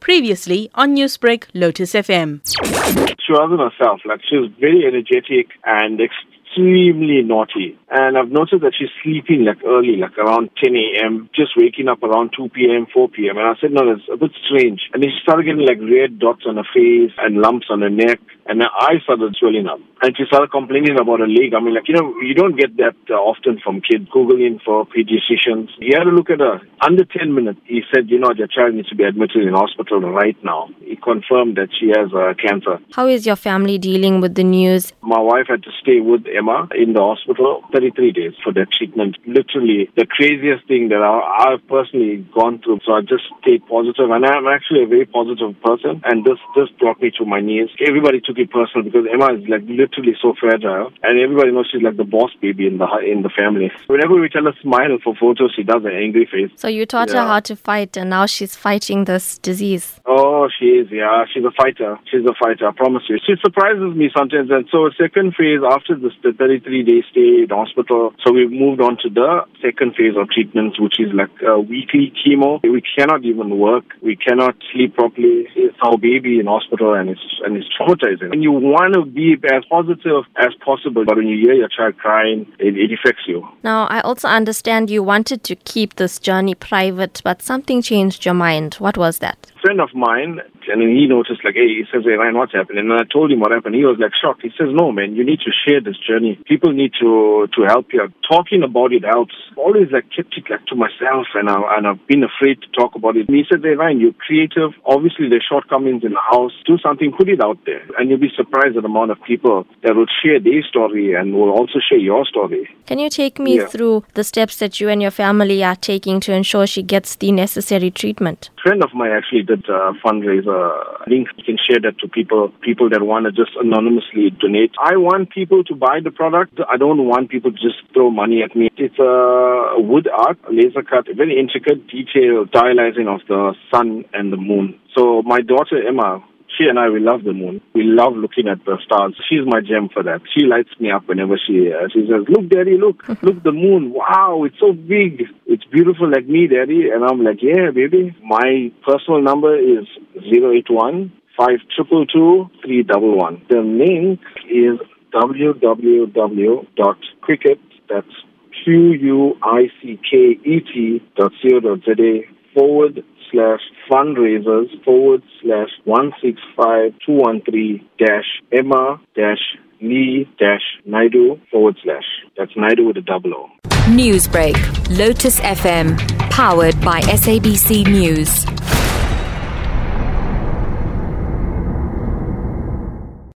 Previously on Newsbreak, Lotus FM. She wasn't herself. Like she was very energetic and extremely naughty. And I've noticed that she's sleeping like early, like around 10 a.m., just waking up around 2 p.m., 4 p.m. And I said, no, that's a bit strange. And then she started getting like red dots on her face and lumps on her neck. And her eyes started swelling up. And she started complaining about her leg. I mean, like, you know, you don't get that uh, often from kids Googling for pediatricians. He had a look at her. Under 10 minutes, he said, you know, your child needs to be admitted in hospital right now. He confirmed that she has uh, cancer. How is your family dealing with the news? My wife had to stay with Emma in the hospital 33 days for that treatment. Literally the craziest thing that I, I've personally gone through. So I just stayed positive and I'm actually a very positive person and this, this brought me to my knees. Everybody took it personal because Emma is like literally so fragile and everybody knows she's like the boss baby in the, in the family. Whenever we tell her smile for photos, she does an angry face. So you taught Yeah. her how to fight and now she's fighting this disease. Oh, Oh, she is, yeah. She's a fighter. She's a fighter, I promise you. She surprises me sometimes. And so, second phase after this, the 33 day stay in hospital, so we've moved on to the second phase of treatment, which is like weekly chemo. We cannot even work. We cannot sleep properly. It's our baby in hospital and it's, and it's traumatizing. And you want to be as positive as possible, but when you hear your child crying, it, it affects you. Now, I also understand you wanted to keep this journey private, but something changed your mind. What was that? friend of mine, in and then he noticed, like, hey, he says, hey, Ryan, what's happening? And I told him what happened. He was like shocked. He says, no, man, you need to share this journey. People need to to help you. Talking about it helps. Always like kept it like to myself, and I and I've been afraid to talk about it. And he said, hey, Ryan, you're creative. Obviously, there's shortcomings in the house. Do something, put it out there, and you'll be surprised at the amount of people that will share their story and will also share your story. Can you take me Yeah. through the steps that you and your family are taking to ensure she gets the necessary treatment? friend of mine actually did a fundraiser link. You can share that to people, people that want to just anonymously donate. I want people to buy the product. I don't want people to just throw money at me. It's a wood art, laser cut, very intricate, detailed stylizing of the sun and the moon. So my daughter Emma, she and I, we love the moon. We love looking at the stars. She's my gem for that. She lights me up whenever she uh, she says, "Look, Daddy, look, look, the moon. Wow, it's so big. It's beautiful like me, Daddy." And I'm like, "Yeah, baby." My personal number is zero eight one five triple two three double one. The link is www.quicket. That's Q U I C K E T dot co za forward slash fundraisers forward slash one six five two one three dash Emma dash Lee dash Naidoo forward slash. That's Naidoo with a double O. Newsbreak, Lotus FM, powered by SABC News.